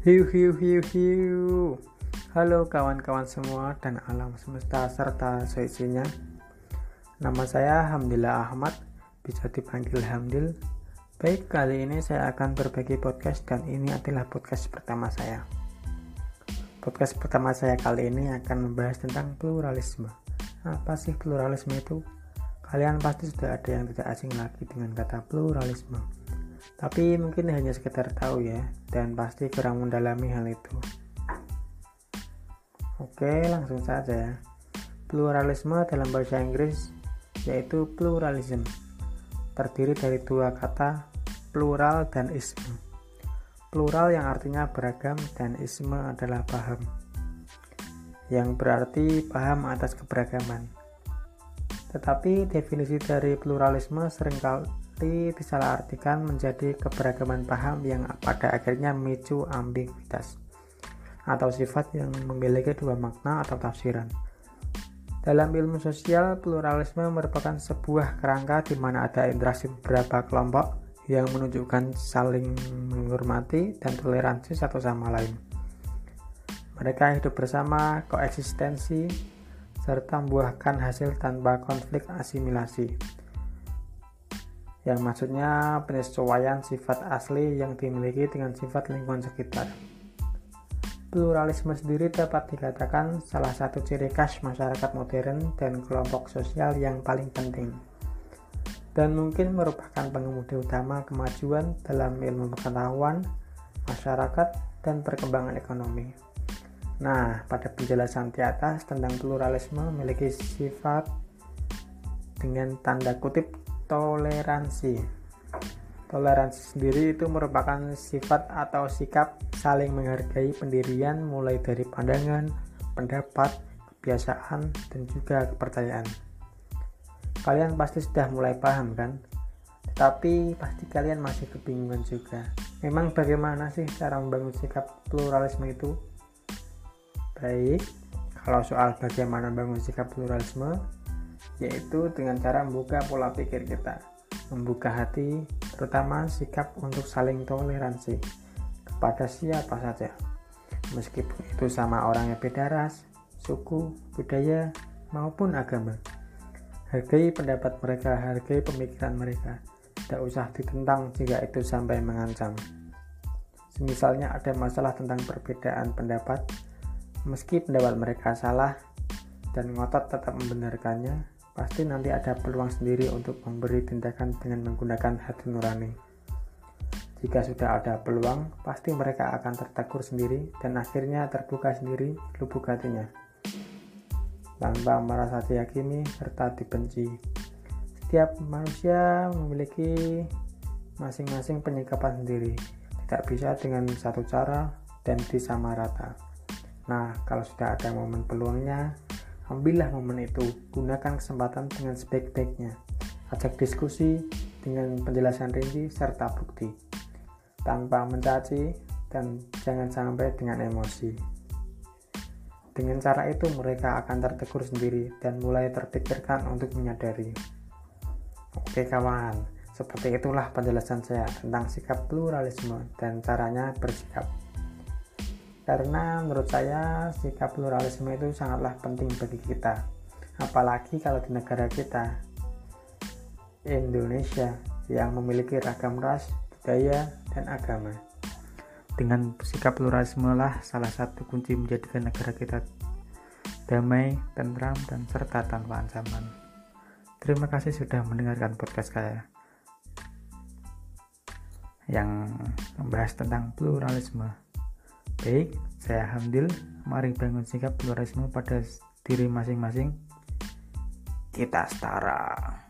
Hiu hiu hiu hiu. Halo kawan-kawan semua dan alam semesta serta seisinya. Nama saya Hamdillah Ahmad Bisa dipanggil Hamdil. Baik, kali ini saya akan berbagi podcast dan ini adalah podcast pertama saya. Podcast pertama saya kali ini akan membahas tentang pluralisme. Apa sih pluralisme itu? Kalian pasti sudah ada yang tidak asing lagi dengan kata pluralisme tapi mungkin hanya sekedar tahu ya, dan pasti kurang mendalami hal itu. Oke, langsung saja. Pluralisme dalam bahasa Inggris yaitu pluralism. Terdiri dari dua kata, plural dan isme. Plural yang artinya beragam dan isme adalah paham. Yang berarti paham atas keberagaman. Tetapi definisi dari pluralisme sering kali seperti disalahartikan menjadi keberagaman paham yang pada akhirnya memicu ambiguitas atau sifat yang memiliki dua makna atau tafsiran. Dalam ilmu sosial, pluralisme merupakan sebuah kerangka di mana ada interaksi beberapa kelompok yang menunjukkan saling menghormati dan toleransi satu sama lain. Mereka hidup bersama, koeksistensi, serta membuahkan hasil tanpa konflik asimilasi yang maksudnya penyesuaian sifat asli yang dimiliki dengan sifat lingkungan sekitar. Pluralisme sendiri dapat dikatakan salah satu ciri khas masyarakat modern dan kelompok sosial yang paling penting, dan mungkin merupakan pengemudi utama kemajuan dalam ilmu pengetahuan, masyarakat, dan perkembangan ekonomi. Nah, pada penjelasan di atas tentang pluralisme memiliki sifat dengan tanda kutip toleransi. Toleransi sendiri itu merupakan sifat atau sikap saling menghargai pendirian mulai dari pandangan, pendapat, kebiasaan, dan juga kepercayaan. Kalian pasti sudah mulai paham kan? Tapi pasti kalian masih kebingungan juga. Memang bagaimana sih cara membangun sikap pluralisme itu? Baik, kalau soal bagaimana membangun sikap pluralisme, yaitu dengan cara membuka pola pikir kita, membuka hati, terutama sikap untuk saling toleransi kepada siapa saja, meskipun itu sama orang yang beda ras, suku, budaya, maupun agama. Hargai pendapat mereka, hargai pemikiran mereka. Tidak usah ditentang jika itu sampai mengancam. Misalnya ada masalah tentang perbedaan pendapat, meski pendapat mereka salah dan ngotot tetap membenarkannya, pasti nanti ada peluang sendiri untuk memberi tindakan dengan menggunakan hati nurani. Jika sudah ada peluang, pasti mereka akan tertegur sendiri dan akhirnya terbuka sendiri lubuk hatinya. Tanpa merasa diyakini serta dibenci. Setiap manusia memiliki masing-masing penyikapan sendiri. Tidak bisa dengan satu cara dan disamarata. Nah, kalau sudah ada momen peluangnya, Ambillah momen itu, gunakan kesempatan dengan sebaik-baiknya. Ajak diskusi dengan penjelasan rinci serta bukti, tanpa mencaci dan jangan sampai dengan emosi. Dengan cara itu mereka akan tertegur sendiri dan mulai terpikirkan untuk menyadari. Oke kawan, seperti itulah penjelasan saya tentang sikap pluralisme dan caranya bersikap karena menurut saya sikap pluralisme itu sangatlah penting bagi kita. Apalagi kalau di negara kita Indonesia yang memiliki ragam ras, budaya, dan agama. Dengan sikap pluralisme lah salah satu kunci menjadikan negara kita damai, tentram, dan serta tanpa ancaman. Terima kasih sudah mendengarkan podcast saya yang membahas tentang pluralisme Baik, saya Hamdil. Mari bangun sikap pluralisme pada diri masing-masing. Kita setara.